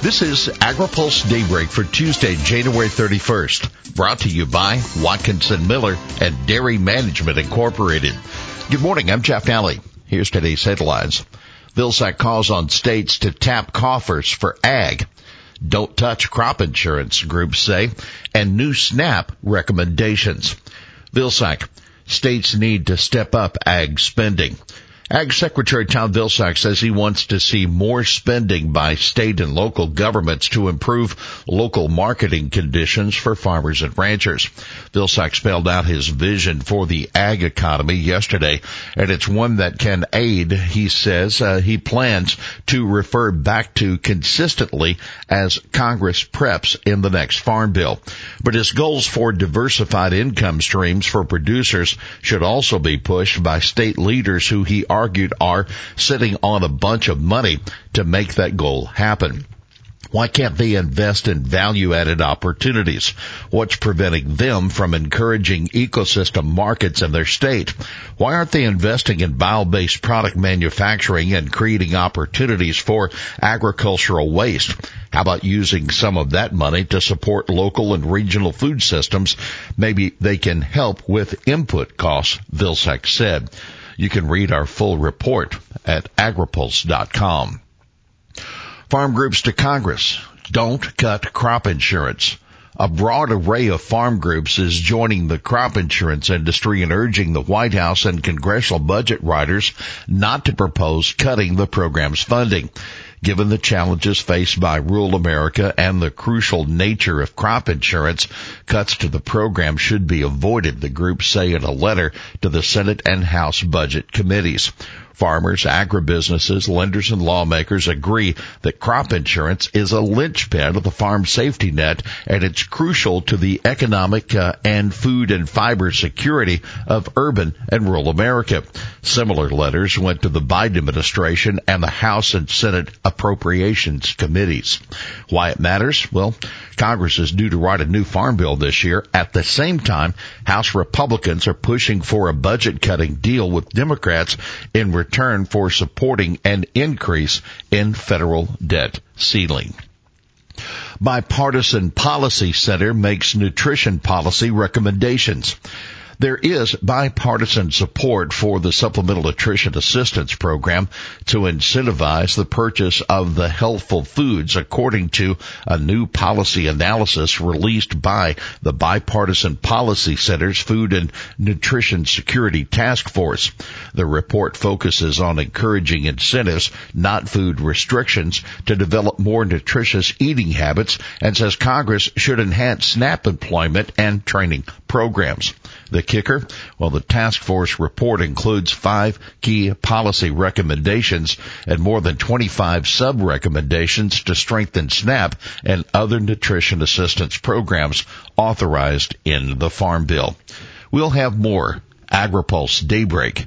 This is AgriPulse Daybreak for Tuesday, January 31st, brought to you by Watkinson Miller and Dairy Management Incorporated. Good morning, I'm Jeff Nalley. Here's today's headlines. Vilsack calls on states to tap coffers for ag. Don't touch crop insurance, groups say, and new SNAP recommendations. Vilsack, states need to step up ag spending. Ag Secretary Tom Vilsack says he wants to see more spending by state and local governments to improve local marketing conditions for farmers and ranchers. Vilsack spelled out his vision for the ag economy yesterday, and it's one that can aid, he says, uh, he plans to refer back to consistently as Congress preps in the next farm bill. But his goals for diversified income streams for producers should also be pushed by state leaders who he argued are sitting on a bunch of money to make that goal happen. Why can't they invest in value added opportunities? What's preventing them from encouraging ecosystem markets in their state? Why aren't they investing in bio-based product manufacturing and creating opportunities for agricultural waste? How about using some of that money to support local and regional food systems? Maybe they can help with input costs, Vilsack said. You can read our full report at agripulse.com. Farm groups to Congress. Don't cut crop insurance. A broad array of farm groups is joining the crop insurance industry and urging the White House and congressional budget writers not to propose cutting the program's funding. Given the challenges faced by rural America and the crucial nature of crop insurance, cuts to the program should be avoided, the groups say in a letter to the Senate and House budget committees. Farmers, agribusinesses, lenders, and lawmakers agree that crop insurance is a linchpin of the farm safety net and it's crucial to the economic uh, and food and fiber security of urban and rural America. Similar letters went to the Biden administration and the House and Senate appropriations committees. Why it matters? Well, Congress is due to write a new farm bill this year. At the same time, House Republicans are pushing for a budget cutting deal with Democrats in return for supporting an increase in federal debt ceiling. Bipartisan Policy Center makes nutrition policy recommendations. There is bipartisan support for the Supplemental Nutrition Assistance Program to incentivize the purchase of the healthful foods according to a new policy analysis released by the Bipartisan Policy Center's Food and Nutrition Security Task Force. The report focuses on encouraging incentives, not food restrictions, to develop more nutritious eating habits and says Congress should enhance SNAP employment and training programs. The kicker? Well, the task force report includes five key policy recommendations and more than 25 sub recommendations to strengthen SNAP and other nutrition assistance programs authorized in the Farm Bill. We'll have more AgriPulse Daybreak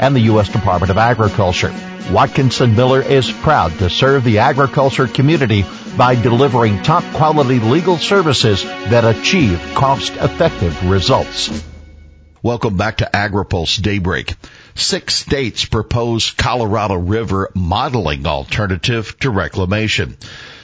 and the U.S. Department of Agriculture. Watkinson Miller is proud to serve the agriculture community by delivering top quality legal services that achieve cost effective results. Welcome back to AgriPulse Daybreak. Six states propose Colorado River modeling alternative to reclamation.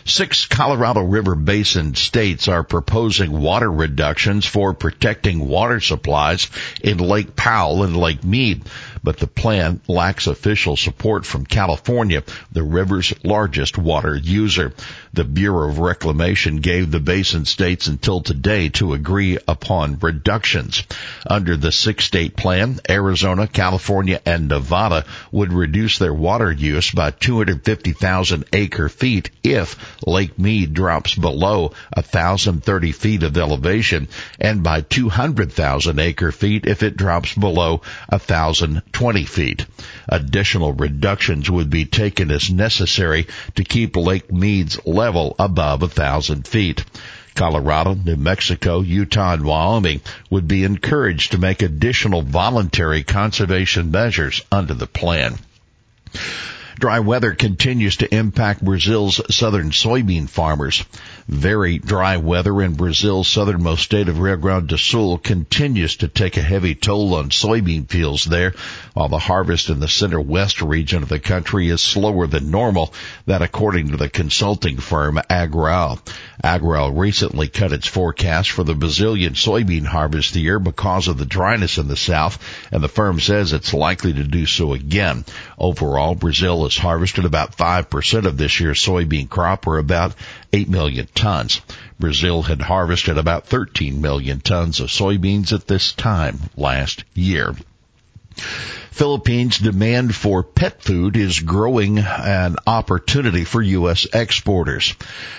Six Colorado River Basin states are proposing water reductions for protecting water supplies in Lake Powell and Lake Mead but the plan lacks official support from California, the river's largest water user. The Bureau of Reclamation gave the basin states until today to agree upon reductions. Under the six state plan, Arizona, California, and Nevada would reduce their water use by 250,000 acre feet if Lake Mead drops below 1,030 feet of elevation and by 200,000 acre feet if it drops below 1,020 feet. Additional reductions would be taken as necessary to keep Lake Mead's level above thousand feet. Colorado, New Mexico, Utah, and Wyoming would be encouraged to make additional voluntary conservation measures under the plan. Dry weather continues to impact Brazil's southern soybean farmers. Very dry weather in Brazil's southernmost state of Rio Grande do Sul continues to take a heavy toll on soybean fields there, while the harvest in the center west region of the country is slower than normal, that according to the consulting firm AgRural. AgRural recently cut its forecast for the Brazilian soybean harvest year because of the dryness in the south, and the firm says it's likely to do so again. Overall, Brazil has harvested about 5% of this year's soybean crop, or about 8 million tons. Brazil had harvested about 13 million tons of soybeans at this time last year. Philippines demand for pet food is growing an opportunity for U.S. exporters.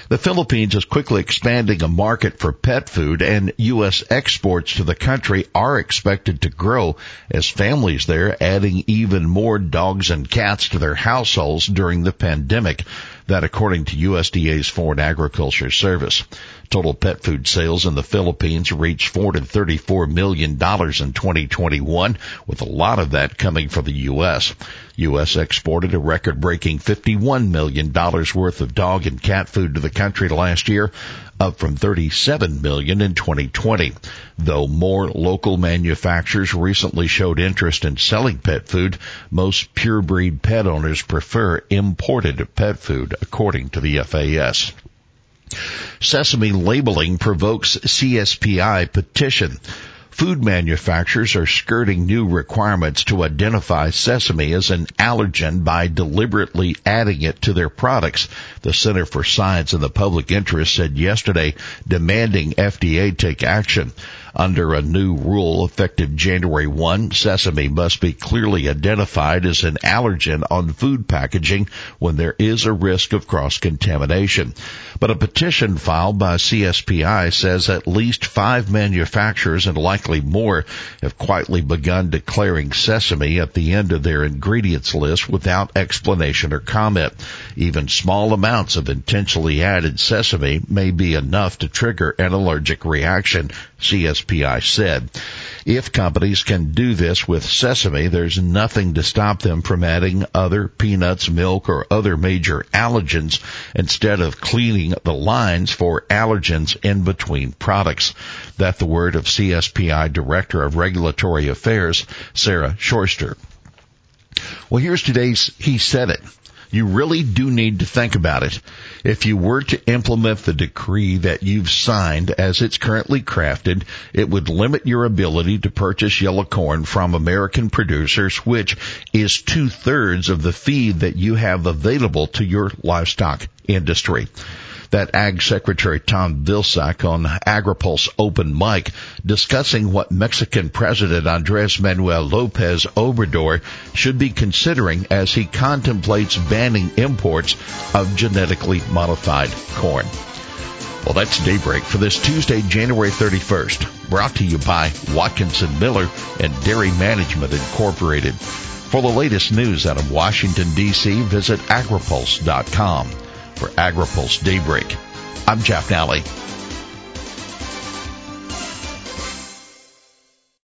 The Philippines is quickly expanding a market for pet food and U.S. exports to the country are expected to grow as families there adding even more dogs and cats to their households during the pandemic. That according to USDA's Foreign Agriculture Service. Total pet food sales in the Philippines reached $434 million in 2021, with a lot of that coming from the U.S. U.S. exported a record-breaking $51 million worth of dog and cat food to the country last year, up from 37 million in 2020. Though more local manufacturers recently showed interest in selling pet food, most pure breed pet owners prefer imported pet food, according to the FAS. Sesame labeling provokes CSPI petition. Food manufacturers are skirting new requirements to identify sesame as an allergen by deliberately adding it to their products. The Center for Science in the Public Interest said yesterday demanding FDA take action. Under a new rule effective January 1, sesame must be clearly identified as an allergen on food packaging when there is a risk of cross-contamination. But a petition filed by CSPI says at least five manufacturers and likely more have quietly begun declaring sesame at the end of their ingredients list without explanation or comment. Even small amounts of intentionally added sesame may be enough to trigger an allergic reaction, CSPI said. If companies can do this with sesame, there's nothing to stop them from adding other peanuts, milk, or other major allergens instead of cleaning the lines for allergens in between products. That the word of CSPI Director of Regulatory Affairs, Sarah Sorscher. Well, here's today's He Said It. You really do need to think about it. If you were to implement the decree that you've signed as it's currently crafted, it would limit your ability to purchase yellow corn from American producers, which is two thirds of the feed that you have available to your livestock industry that Ag Secretary Tom Vilsack on AgriPulse Open Mic discussing what Mexican President Andres Manuel Lopez Obrador should be considering as he contemplates banning imports of genetically modified corn. Well, that's Daybreak for this Tuesday, January 31st, brought to you by Watkinson Miller and Dairy Management Incorporated. For the latest news out of Washington, D.C., visit agripulse.com. For AgriPulse Daybreak, I'm Jeff Nalley.